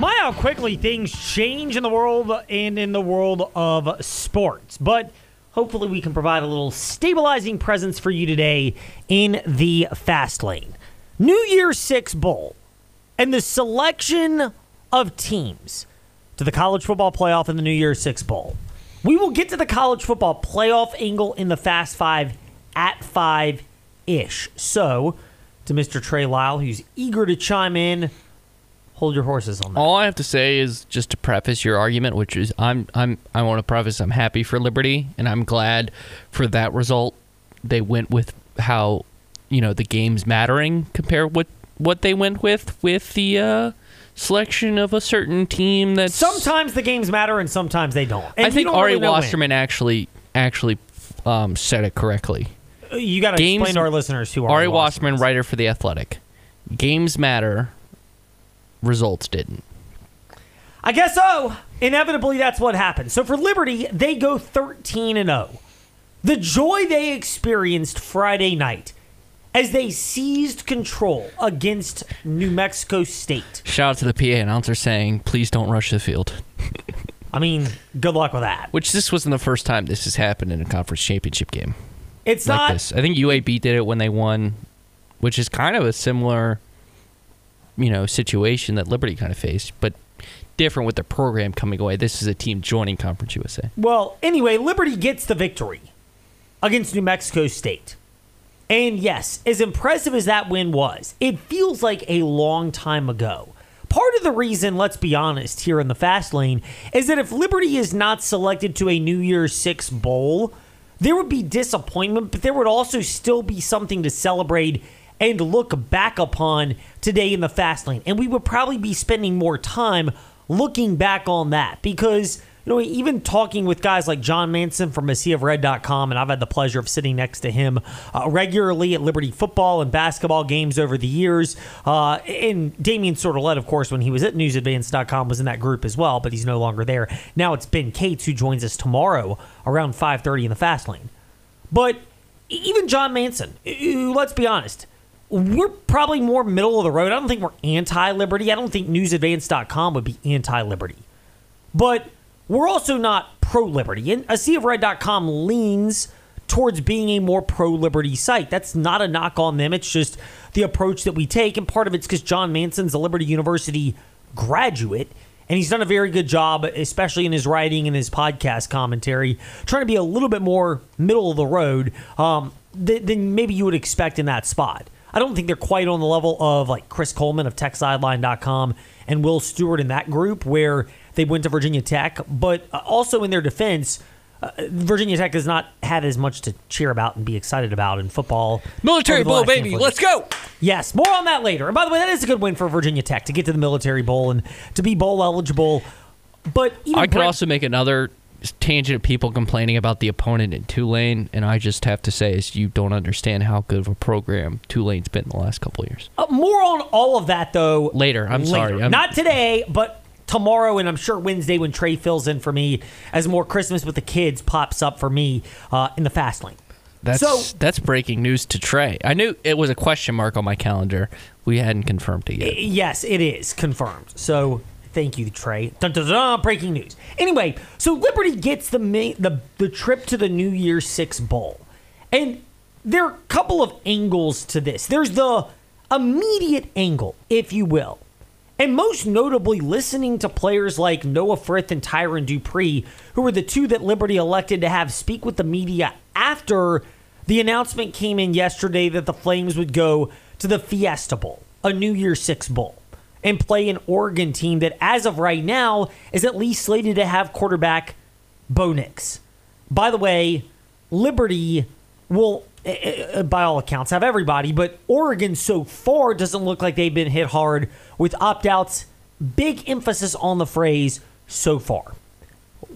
My, how quickly things change in the world and in the world of sports. But hopefully, we can provide a little stabilizing presence for you today in the fast lane. New Year Six Bowl and the selection of teams to the college football playoff and the New Year Six Bowl. We will get to the college football playoff angle in the Fast Five at five ish. So, to Mr. Trey Lyle, who's eager to chime in, hold your horses on that. All I have to say is just to preface your argument, which is I'm I'm I want to preface I'm happy for Liberty and I'm glad for that result. They went with how you know the games mattering compared with what they went with with the uh, selection of a certain team that Sometimes the games matter and sometimes they don't. And I think don't Ari really know when. Wasserman actually actually um, said it correctly. You got to Games- explain to our listeners who Ari Ari Wasserman, is. writer for the Athletic. Games matter. Results didn't. I guess so. Inevitably, that's what happened. So for Liberty, they go 13 and 0. The joy they experienced Friday night as they seized control against New Mexico State. Shout out to the PA announcer saying, "Please don't rush the field." I mean, good luck with that. Which this wasn't the first time this has happened in a conference championship game It's like not. this. I think UAB did it when they won, which is kind of a similar, you know, situation that Liberty kind of faced, but different with their program coming away. This is a team joining Conference USA. Well, anyway, Liberty gets the victory against New Mexico State. And yes, as impressive as that win was, it feels like a long time ago. Part of the reason, let's be honest, here in the fast lane, is that if Liberty is not selected to a New Year's Six bowl, there would be disappointment, but there would also still be something to celebrate and look back upon today in the fast lane. And we would probably be spending more time looking back on that because you know even talking with guys like John Manson from MessiahRed.com and I've had the pleasure of sitting next to him uh, regularly at Liberty football and basketball games over the years. Uh, and Damien Sordelett of course when he was at newsadvance.com was in that group as well but he's no longer there. Now it's Ben Cates who joins us tomorrow around 5:30 in the fast lane. But even John Manson, let's be honest, we're probably more middle of the road. I don't think we're anti liberty. I don't think newsadvance.com would be anti liberty. But we're also not pro liberty. And a sea of red.com leans towards being a more pro liberty site. That's not a knock on them. It's just the approach that we take. And part of it's because John Manson's a Liberty University graduate. And he's done a very good job, especially in his writing and his podcast commentary, trying to be a little bit more middle of the road um, th- than maybe you would expect in that spot. I don't think they're quite on the level of like Chris Coleman of TechSideline.com and Will Stewart in that group where they went to Virginia Tech. But uh, also in their defense, uh, Virginia Tech has not had as much to cheer about and be excited about in football. Military Bowl, baby. handful Let's go. Yes, more on that later. And by the way, that is a good win for Virginia Tech to get to the Military Bowl and to be bowl eligible. But even I could Brent- also make another tangent of people complaining about the opponent in Tulane, and I just have to say is you don't understand how good of a program Tulane's been in the last couple of years. Uh, more on all of that though Later, I'm sorry, I'm- Not today, but tomorrow, and I'm sure Wednesday when Trey fills in for me as more Christmas with the kids pops up for me uh, in the fast lane. That's So- that's breaking news to Trey. I knew it was a question mark on my calendar. We hadn't confirmed it yet. Yes, it is confirmed. So thank you, Trey. Dun, dun, dun, breaking news. Anyway, so Liberty gets the, the the trip to the New Year's Six Bowl, and there are a couple of angles to this. There's the immediate angle, if you will, and most notably, listening to players like Noah Frith and Tyron Dupree, who were the two that Liberty elected to have speak with the media after the announcement came in yesterday that the Flames would go to the Fiesta Bowl, a New Year's Six Bowl, and play an Oregon team that, as of right now, is at least slated to have quarterback Bo Nix. By the way, Liberty will, eh, eh, by all accounts, have everybody, but Oregon so far doesn't look like they've been hit hard with opt outs. Big emphasis on the phrase so far.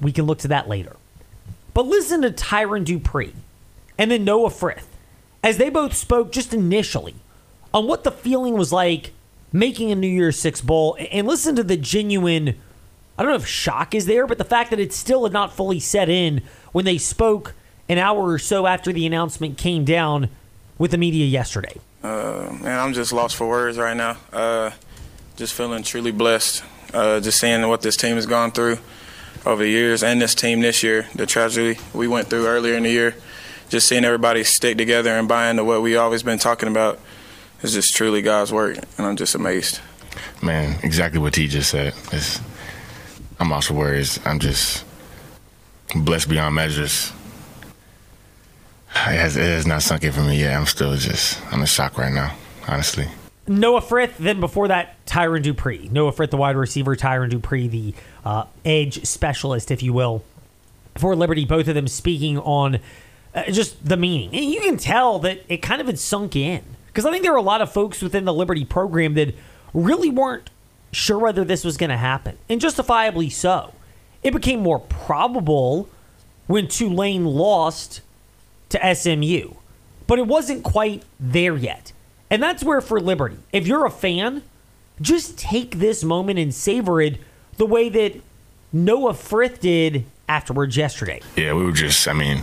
We can look to that later. But listen to Tyron Dupree and then Noah Frith as they both spoke just initially on what the feeling was like making a New Year's Six Bowl and listen to the genuine, I don't know if shock is there, but the fact that it still had not fully set in when they spoke an hour or so after the announcement came down with the media yesterday. Uh, man, I'm just lost for words right now. Uh, just feeling truly blessed. Uh, just seeing what this team has gone through over the years and this team this year, the tragedy we went through earlier in the year, just seeing everybody stick together and buy into what we always been talking about is just truly God's work, and I'm just amazed. Man, exactly what T just said. It's, I'm also worried. I'm just blessed beyond measures. It has, it has not sunk in for me yet. I'm still just, I'm in shock right now, honestly. Noah Frith, then before that, Tyron Dupree. Noah Frith, the wide receiver, Tyron Dupree, the uh, edge specialist, if you will, for Liberty. Both of them speaking on uh, just the meaning. And you can tell that it kind of had sunk in. Because I think there were a lot of folks within the Liberty program that really weren't sure whether this was going to happen, and justifiably so. It became more probable when Tulane lost to SMU, but it wasn't quite there yet. And that's where, for Liberty, if you're a fan, just take this moment and savor it the way that Noah Frith did afterwards yesterday. Yeah, we were just, I mean,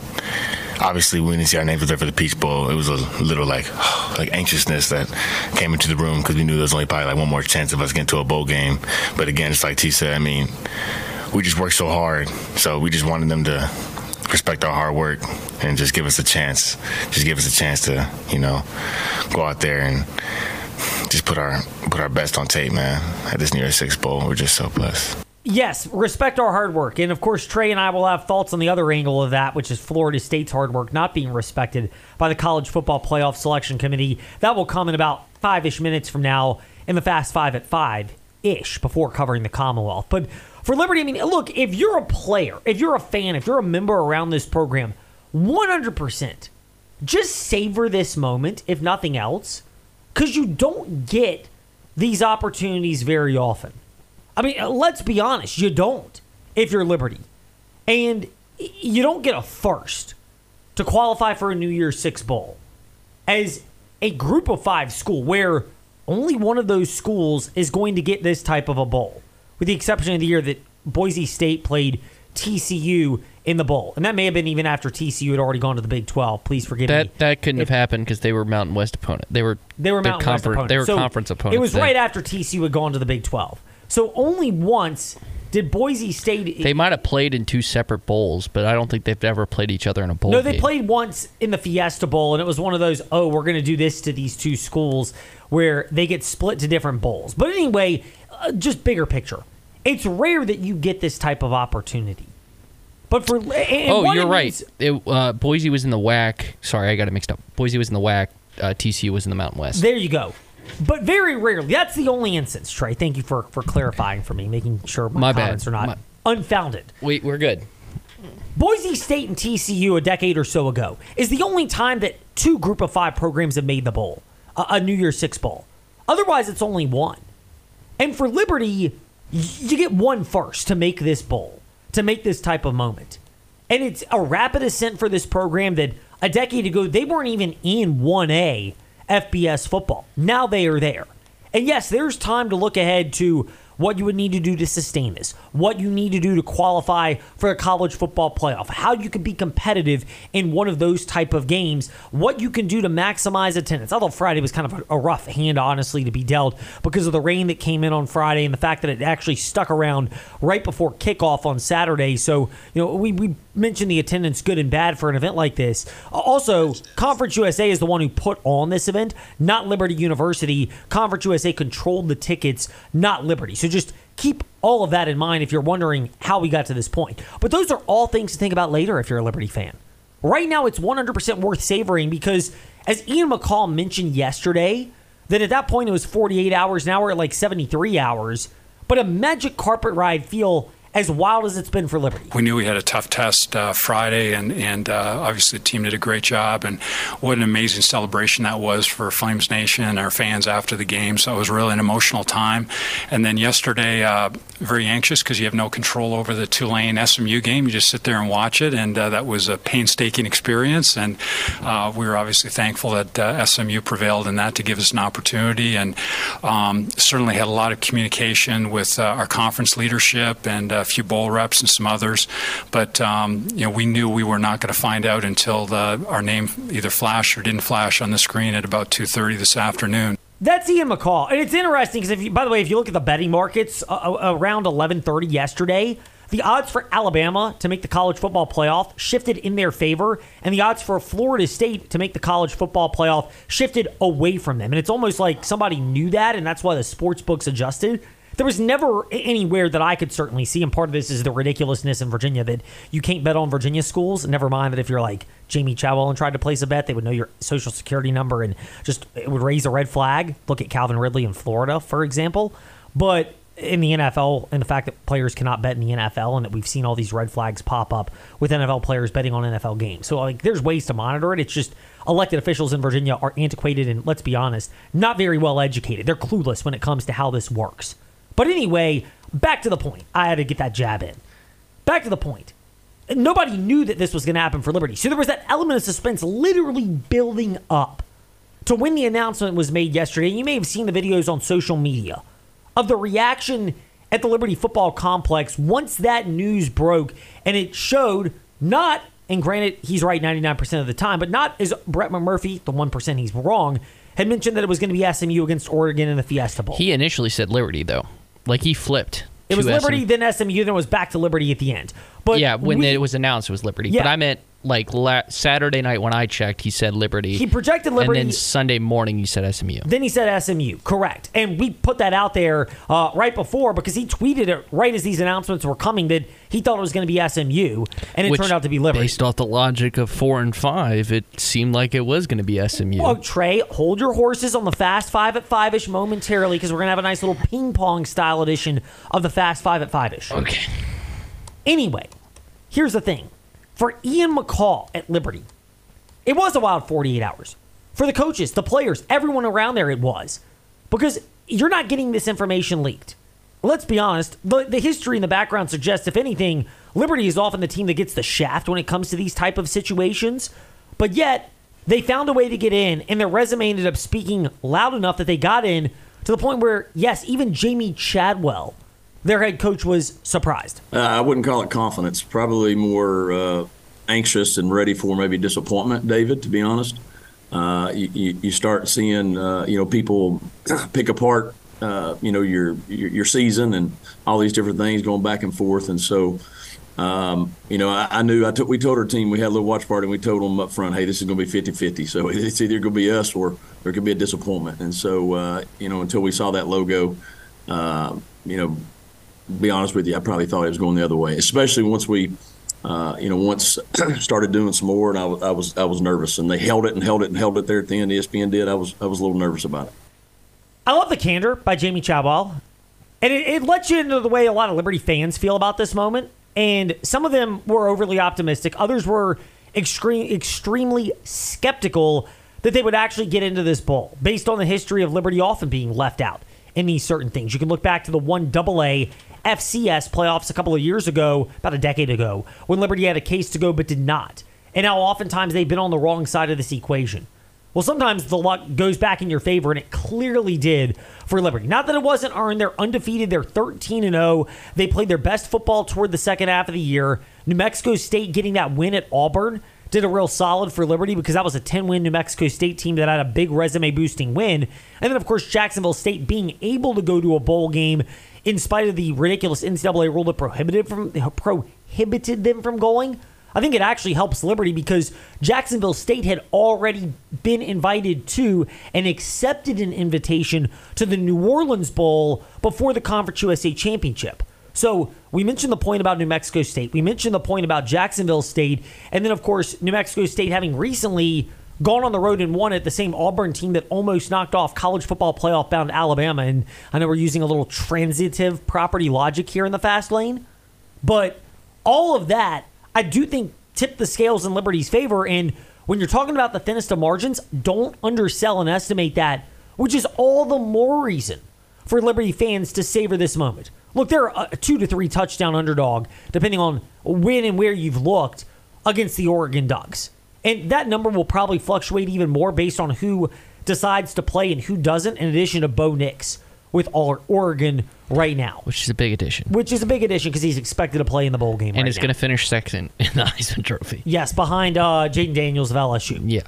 obviously we didn't see our names there for the Peach Bowl. It was a little like like anxiousness that came into the room because we knew there was only probably like one more chance of us getting to a bowl game. But again, it's like T said. I mean, we just worked so hard, so we just wanted them to respect our hard work and just give us a chance. Just give us a chance to, you know, go out there and just put our put our best on tape, man. At this New Year's Six Bowl, we're just so blessed. Yes, respect our hard work. And of course, Trey and I will have thoughts on the other angle of that, which is Florida State's hard work not being respected by the College Football Playoff Selection Committee. That will come in about five ish minutes from now in the Fast Five at five ish before covering the Commonwealth. But for Liberty, I mean, look, if you're a player, if you're a fan, if you're a member around this program, 100%, just savor this moment, if nothing else, because you don't get these opportunities very often. I mean, let's be honest, you don't if you're Liberty. And you don't get a first to qualify for a New Year's Six Bowl as a group of five school where only one of those schools is going to get this type of a bowl, with the exception of the year that Boise State played TCU in the bowl, and that may have been even after TCU had already gone to the Big Twelve. Please forgive that, me. That couldn't if, have happened because they were Mountain West opponent. They were they were Mountain West opponent. They were so conference opponents. It was then. right after TCU had gone to the Big Twelve. So only once did Boise State. They might have played in two separate bowls, but I don't think they've ever played each other in a bowl. No, they game. played once in the Fiesta Bowl, and it was one of those. Oh, we're going to do this to these two schools where they get split to different bowls. But anyway, uh, just bigger picture. It's rare that you get this type of opportunity. But for oh, you're right. It, uh, Boise was in the WAC. Sorry, I got it mixed up. Boise was in the WAC. Uh, TCU was in the Mountain West. There you go. But very rarely. That's the only instance, Trey. Thank you for, for clarifying for me, making sure my, my comments bad. are not my, unfounded. We, we're good. Boise State and TCU a decade or so ago is the only time that two group of five programs have made the bowl, a, a New Year's Six bowl. Otherwise, it's only one. And for Liberty, you get one first to make this bowl, to make this type of moment. And it's a rapid ascent for this program that a decade ago, they weren't even in 1A FBS football. Now they are there. And yes, there's time to look ahead to what you would need to do to sustain this, what you need to do to qualify for a college football playoff, how you can be competitive in one of those type of games, what you can do to maximize attendance. Although Friday was kind of a, rough hand, honestly, to be dealt because of the rain that came in on Friday and the fact that it actually stuck around right before kickoff on Saturday. So, you know, we, we mentioned the attendance good and bad for an event like this. Also, Conference USA is the one who put on this event, not Liberty University. Conference USA controlled the tickets, not Liberty. So just keep all of that in mind if you're wondering how we got to this point. But those are all things to think about later if you're a Liberty fan. Right now, it's 100% worth savoring because, as Ian McCaw mentioned yesterday, that at that point it was 48 hours. Now we're at like 73 hours. But a magic carpet ride feel as wild as it's been for Liberty. We knew we had a tough test uh, Friday, and and uh, obviously the team did a great job. And what an amazing celebration that was for Flames Nation and our fans after the game. So it was really an emotional time. And then yesterday, uh, very anxious because you have no control over the Tulane SMU game. You just sit there and watch it, and uh, that was a painstaking experience. And uh, we were obviously thankful that uh, SMU prevailed in that to give us an opportunity, and um, certainly had a lot of communication with our conference leadership and a few bowl reps and some others. But um, you know, we knew we were not going to find out until the, our name either flashed or didn't flash on the screen at about 2:30 this afternoon. That's Ian McCaw, and it's interesting because if you, by the way, if you look at the betting markets uh, uh, around eleven thirty yesterday, the odds for Alabama to make the college football playoff shifted in their favor, and the odds for Florida State to make the college football playoff shifted away from them. And it's almost like somebody knew that, and that's why the sports books adjusted. There was never anywhere that I could certainly see, and part of this is the ridiculousness in Virginia that you can't bet on Virginia schools. Never mind that if you're like Jamey Chadwell and tried to place a bet, they would know your social security number and just it would raise a red flag. Look at Calvin Ridley in Florida, for example. But in the NFL, and the fact that players cannot bet in the NFL, and that we've seen all these red flags pop up with NFL players betting on NFL games. So, like, there's ways to monitor it. It's just elected officials in Virginia are antiquated and, let's be honest, not very well educated. They're clueless when it comes to how this works. But anyway, back to the point. I had to get that jab in. Back to the point. Nobody knew that this was going to happen for Liberty. So there was that element of suspense literally building up to when the announcement was made yesterday. You may have seen the videos on social media of the reaction at the Liberty Football Complex once that news broke and it showed not, and granted, he's right 99% of the time, but not as Brett McMurphy, the 1% he's wrong, had mentioned that it was going to be SMU against Oregon in the Fiesta Bowl. He initially said Liberty, though. Like he flipped. It was Liberty, SM then SMU, then it was back to Liberty at the end. But yeah, when we- it was announced, it was Liberty. Yeah. But I meant like la- Saturday night when I checked, he said Liberty. He projected Liberty- And then Sunday morning, he said SMU. Then he said SMU, correct. And we put that out there uh, right before because he tweeted it right as these announcements were coming that he thought it was going to be SMU, and it Which, turned out to be Liberty. Based off the logic of four and five, it seemed like it was going to be SMU. Oh, Trey, hold your horses on the Fast Five at Five ish momentarily because we're going to have a nice little ping pong style edition of the Fast Five at Five ish. okay. Anyway, here's the thing for Ian McCaw at Liberty, it was a wild 48 hours. For the coaches, the players, everyone around there, it was. Because you're not getting this information leaked. Let's be honest, the, the history in the background suggests, if anything, Liberty is often the team that gets the shaft when it comes to these type of situations. But yet, they found a way to get in, and their resume ended up speaking loud enough that they got in to the point where, yes, even Jamey Chadwell, their head coach, was surprised. Uh, I wouldn't call it confidence. Probably more uh, anxious and ready for maybe disappointment, David. To be honest, uh, you, you, start seeing uh, you know people pick apart uh, you know your, your your season and all these different things going back and forth, and so. Um, you know, I, I knew I took, we told our team, we had a little watch party and we told them up front, hey, this is going to be 50 50. So it's either going to be us or there could be a disappointment. And so, uh, you know, until we saw that logo, you know, be honest with you, I probably thought it was going the other way, especially once we, uh, you know, once started doing some more, and I I was, I was nervous, and they held it and held it and held it there at the end. ESPN did. I was, I was a little nervous about it. I love the candor by Jamey Chadwell. And it, it lets you into the way a lot of Liberty fans feel about this moment. And some of them were overly optimistic. Others were extreme, extremely skeptical that they would actually get into this bowl based on the history of Liberty often being left out in these certain things. You can look back to the one AA FCS playoffs a couple of years ago, about a decade ago, when Liberty had a case to go but did not. And now oftentimes they've been on the wrong side of this equation. Well, sometimes the luck goes back in your favor, and it clearly did for Liberty. Not that it wasn't earned. They're undefeated. They're 13 and 0. They played their best football toward the second half of the year. New Mexico State getting that win at Auburn did a real solid for Liberty because that was a 10 win New Mexico State team that had a big resume boosting win. And then, of course, Jacksonville State being able to go to a bowl game in spite of the ridiculous NCAA rule that prohibited from prohibited them from going. I think it actually helps Liberty because Jacksonville State had already been invited to and accepted an invitation to the New Orleans Bowl before the Conference USA Championship. So we mentioned the point about New Mexico State. We mentioned the point about Jacksonville State. And then, of course, New Mexico State having recently gone on the road and won at the same Auburn team that almost knocked off college football playoff bound Alabama. And I know we're using a little transitive property logic here in the fast lane. But all of that, I do think, tipped the scales in Liberty's favor. And when you're talking about the thinnest of margins, don't undersell and estimate that, which is all the more reason for Liberty fans to savor this moment. Look, they're a two to three touchdown underdog, depending on when and where you've looked against the Oregon Ducks. And that number will probably fluctuate even more based on who decides to play and who doesn't, in addition to Bo Nix with all Oregon right now, Which is a big addition. which is a big addition because he's expected to play in the bowl game. and right is going to finish second in the Heisman Trophy. Yes, behind uh, Jayden Daniels of LSU. Yeah.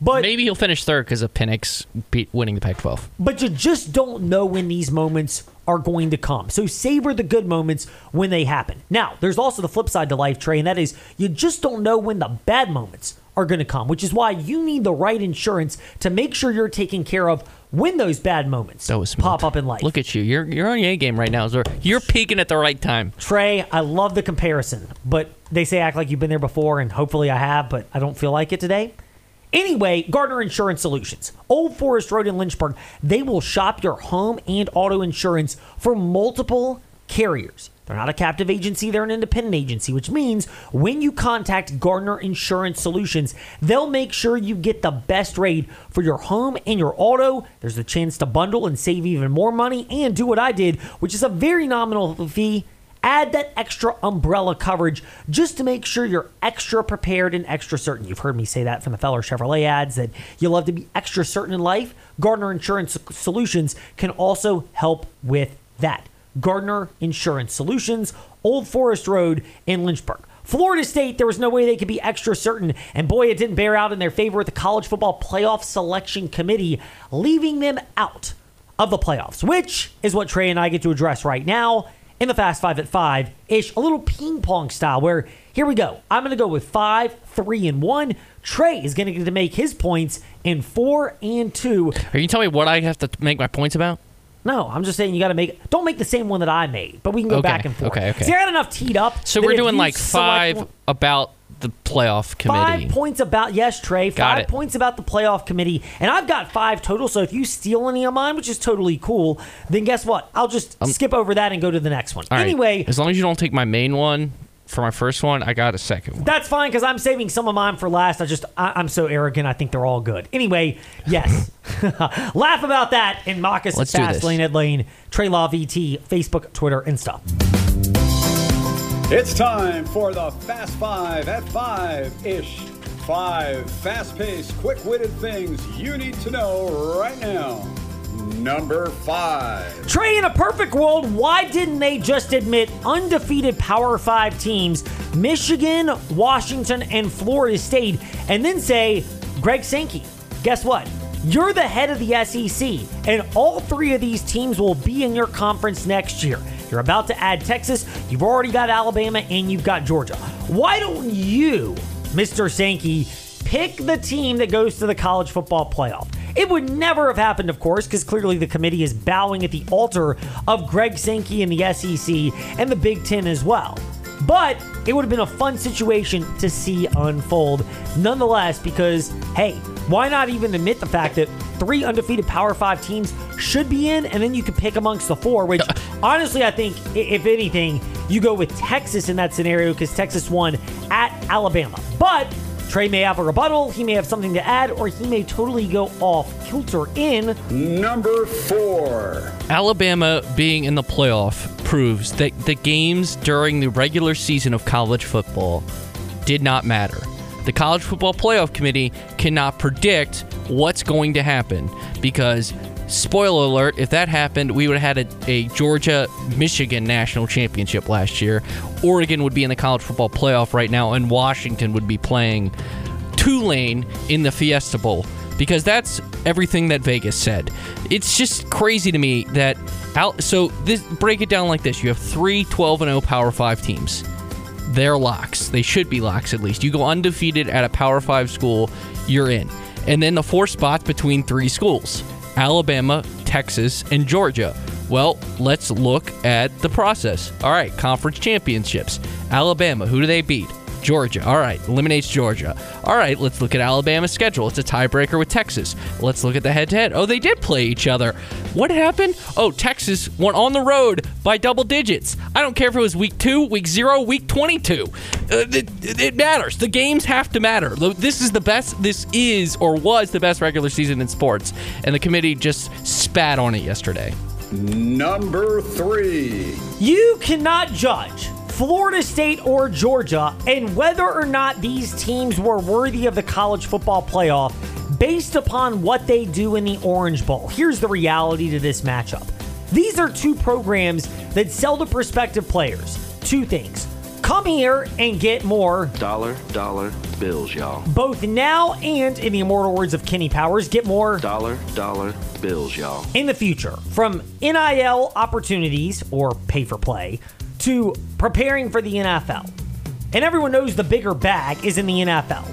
But Maybe he'll finish third because of Penix winning the Pac-12. but you just don't know when these moments are going to come. So savor the good moments when they happen. Now, there's also the flip side to life, Trey, and that is you just don't know when the bad moments are going to come, which is why you need the right insurance to make sure you're taken care of when those bad moments pop up in life. Look at you. You're you're on your A game right now. Zor. You're peaking at the right time. Trey, I love the comparison, but they say act like you've been there before, and hopefully I have, but I don't feel like it today. Anyway, Gardner Insurance Solutions, Old Forest Road in Lynchburg, they will shop your home and auto insurance for multiple carriers. They're not a captive agency, they're an independent agency, which means when you contact Gardner Insurance Solutions, they'll make sure you get the best rate for your home and your auto. There's a chance to bundle and save even more money and do what I did, which is a very nominal fee add that extra umbrella coverage just to make sure you're extra prepared and extra certain. You've heard me say that from the Feller Chevrolet ads that you love to be extra certain in life. Gardner Insurance Solutions can also help with that. Gardner Insurance Solutions, Old Forest Road in Lynchburg. Florida State, there was no way they could be extra certain, and boy, it didn't bear out in their favor with the College Football Playoff Selection Committee, leaving them out of the playoffs, which is what Trey and I get to address right now in the Fast Five at Five ish, a little ping pong style. Where here we go. I'm going to go with five, three, and one. Trey is going to get to make his points in four and two. Are you telling me what I have to make my points about? No, I'm just saying you got to make. Don't make the same one that I made, but we can go Okay, back and forth. okay, okay. See, I got enough teed up. So we're doing like five one- about the playoff committee. Five points about yes, Trey. Five points about the playoff committee, and I've got five total. So if you steal any of mine, which is totally cool, then guess what? I'll just skip over that and go to the next one. Um, right. anyway, as long as you don't take my main one for my first one, I got a second one. That's fine because I'm saving some of mine for last. I just I, I'm so arrogant. I think they're all good. Anyway, yes, laugh about that in Marcus Fast. Lane Ed Lane, Trey Law VT, Facebook, Twitter, and stuff. It's time for the Fast Five at Five ish. Five fast paced, quick witted things you need to know right now. Number five. Trey, in a perfect world, why didn't they just admit undefeated Power Five teams, Michigan, Washington, and Florida State, and then say, Greg Sankey, guess what? You're the head of the SEC, and all three of these teams will be in your conference next year. You're about to add Texas, you've already got Alabama, and you've got Georgia. Why don't you, Mr. Sankey, pick the team that goes to the college football playoff? It would never have happened, of course, because clearly the committee is bowing at the altar of Greg Sankey and the SEC and the Big Ten as well. But it would have been a fun situation to see unfold nonetheless, because, hey, why not even admit the fact that three undefeated Power Five teams should be in, and then you could pick amongst the four, which honestly, I think, if anything, you go with Texas in that scenario because Texas won at Alabama. But Trey may have a rebuttal, he may have something to add, or he may totally go off kilter in. Number four. Alabama being in the playoff proves that the games during the regular season of college football did not matter. The College Football Playoff Committee cannot predict what's going to happen because, spoiler alert, if that happened, we would have had a, a Georgia Michigan national championship last year. Oregon would be in the College Football Playoff right now, and Washington would be playing Tulane in the Fiesta Bowl because that's everything that Vegas said. It's just crazy to me that so this break it down like this. You have three 12 and 0 Power 5 teams. They're locks. They should be locks at least. You go undefeated at a Power 5 school, you're in. And then the four spots between three schools. Alabama, Texas, and Georgia. Well, let's look at the process. All right, conference championships. Alabama, who do they beat? Georgia. All right, eliminates Georgia. All right, let's look at Alabama's schedule. It's a tiebreaker with Texas. Let's look at the head to head. Oh, they did play each other. What happened? Oh, Texas went on the road by double digits. I don't care if it was week two, week zero, week 22. Uh, it, it matters. The games have to matter. This is the best, this is or was the best regular season in sports. And the committee just spat on it yesterday. Number three. You cannot judge Florida State or Georgia and whether or not these teams were worthy of the college football playoff based upon what they do in the Orange Bowl. Here's the reality to this matchup these are two programs that sell to prospective players two things come here and get more Dollar, dollar bills, y'all. both now and, in the immortal words of Kenny Powers, get more Dollar, dollar bills, y'all. in the future from NIL opportunities or pay for play to preparing for the NFL. And everyone knows the bigger bag is in the NFL.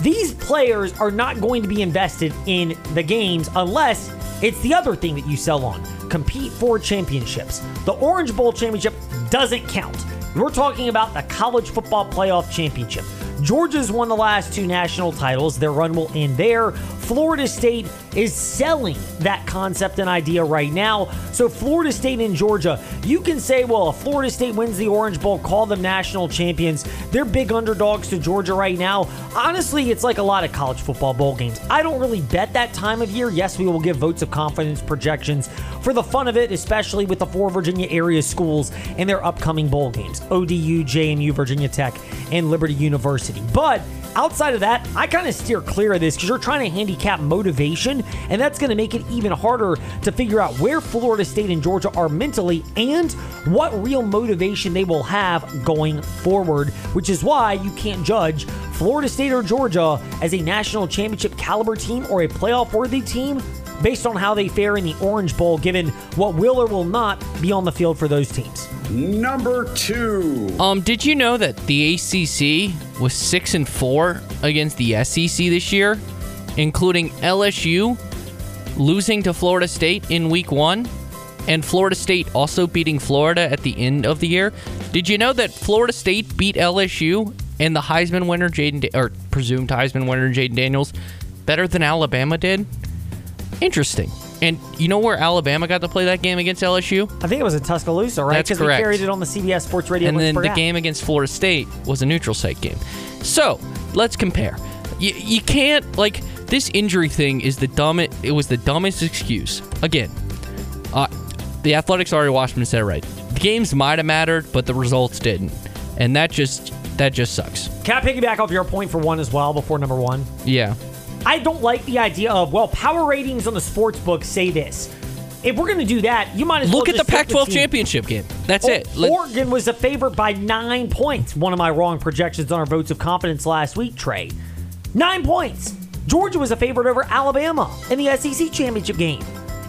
These players are not going to be invested in the games unless it's the other thing that you sell on compete for championships. The Orange Bowl championship doesn't count. We're talking about the college football playoff championship. Georgia's won the last two national titles. Their run will end there. Florida State is selling that concept and idea right now. So, Florida State and Georgia, you can say, well, if Florida State wins the Orange Bowl, call them national champions. They're big underdogs to Georgia right now. Honestly, it's like a lot of college football bowl games. I don't really bet that time of year. Yes, we will give votes of confidence projections for the fun of it, especially with the four Virginia area schools and their upcoming bowl games ODU, JMU, Virginia Tech, and Liberty University. But outside of that, I kind of steer clear of this because you're trying to handicap motivation, and that's going to make it even harder to figure out where Florida State and Georgia are mentally and what real motivation they will have going forward, which is why you can't judge Florida State or Georgia as a national championship caliber team or a playoff worthy team based on how they fare in the Orange Bowl, given what will or will not be on the field for those teams. Number two. Um, did you know that the ACC was six and four against the SEC this year, including LSU losing to Florida State in Week One, and Florida State also beating Florida at the end of the year? Did you know that Florida State beat LSU and the Heisman winner Jayden da- or presumed Heisman winner Jayden Daniels better than Alabama did? Interesting. And you know where Alabama got to play that game against LSU? I think it was in Tuscaloosa, right? That's Because we correct. carried it on the CBS Sports Radio. and then the app. game against Florida State was a neutral site game. So let's compare. You, you can't like this injury thing is the dumbest. It was the dumbest excuse. Again, uh, the Athletics already watched Washington said it right. The games might have mattered, but the results didn't, and that just that just sucks. Can I piggyback off your point for one as well before number one? Yeah. I don't like the idea of, well, power ratings on the sports book say this. If we're going to do that, you might as well Look at the Pac-12 championship game. That's O- it. Let- Oregon was a favorite by nine points. One of my wrong projections on our votes of confidence last week, Trey. Nine points. Georgia was a favorite over Alabama in the SEC championship game.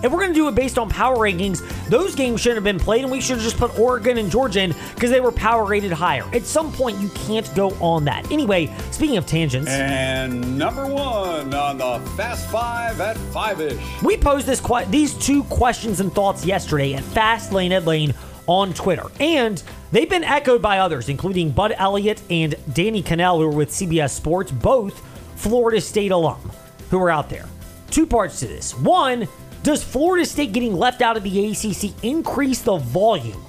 If we're going to do it based on power rankings, those games shouldn't have been played, and we should have just put Oregon and Georgia in because they were power rated higher. At some point, you can't go on that. Anyway, speaking of tangents, And number one on the Fast Five at Five Ish. We posed this que- these two questions and thoughts yesterday at Fast Lane Ed Lane on Twitter, and they've been echoed by others, including Bud Elliott and Danny Kanell, who are with CBS Sports, both Florida State alum, who are out there. Two parts to this. One, does Florida State getting left out of the ACC increase the volume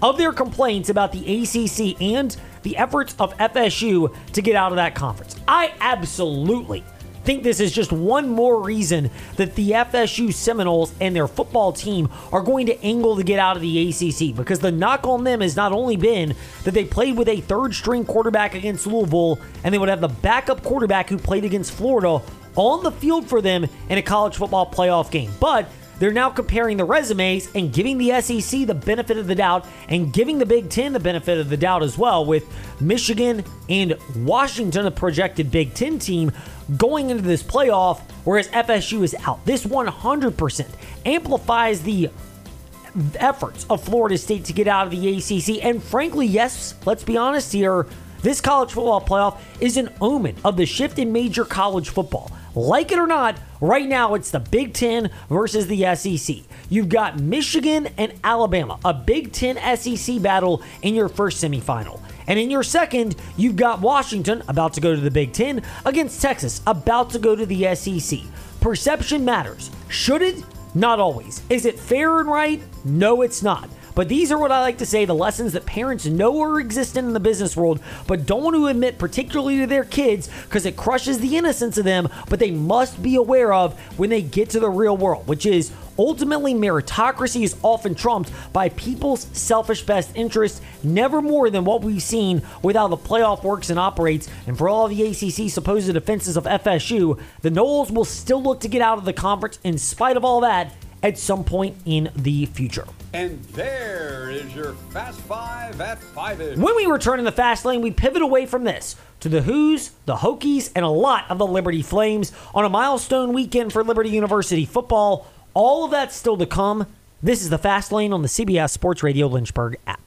of their complaints about the ACC and the efforts of FSU to get out of that conference? I absolutely think this is just one more reason that the FSU Seminoles and their football team are going to angle to get out of the ACC because the knock on them has not only been that they played with a third string quarterback against Louisville and they would have the backup quarterback who played against Florida on the field for them in a college football playoff game, but they're now comparing the resumes and giving the SEC the benefit of the doubt and giving the Big Ten the benefit of the doubt as well, with Michigan and Washington, a projected Big Ten team, going into this playoff, whereas FSU is out. This 100% amplifies the efforts of Florida State to get out of the ACC. And frankly, yes, let's be honest here, this college football playoff is an omen of the shift in major college football. Like it or not, right now it's the Big Ten versus the SEC. You've got Michigan and Alabama, a Big Ten SEC battle in your first semifinal. And in your second, you've got Washington about to go to the Big Ten against Texas, about to go to the SEC. Perception matters. Should it? Not always. Is it fair and right? No, it's not. But these are what I like to say the lessons that parents know are existent in the business world, but don't want to admit, particularly to their kids, because it crushes the innocence of them, but they must be aware of when they get to the real world, which is ultimately meritocracy is often trumped by people's selfish best interests, never more than what we've seen with how the playoff works and operates. And for all the ACC supposed offenses of FSU, the Noles will still look to get out of the conference in spite of all that at some point in the future. And there is your Fast Five at Five. When we return in the fast lane, we pivot away from this to the Hoos, the Hokies, and a lot of the Liberty Flames on a milestone weekend for Liberty University football. All of that still to come. This is the fast lane on the CBS Sports Radio Lynchburg app.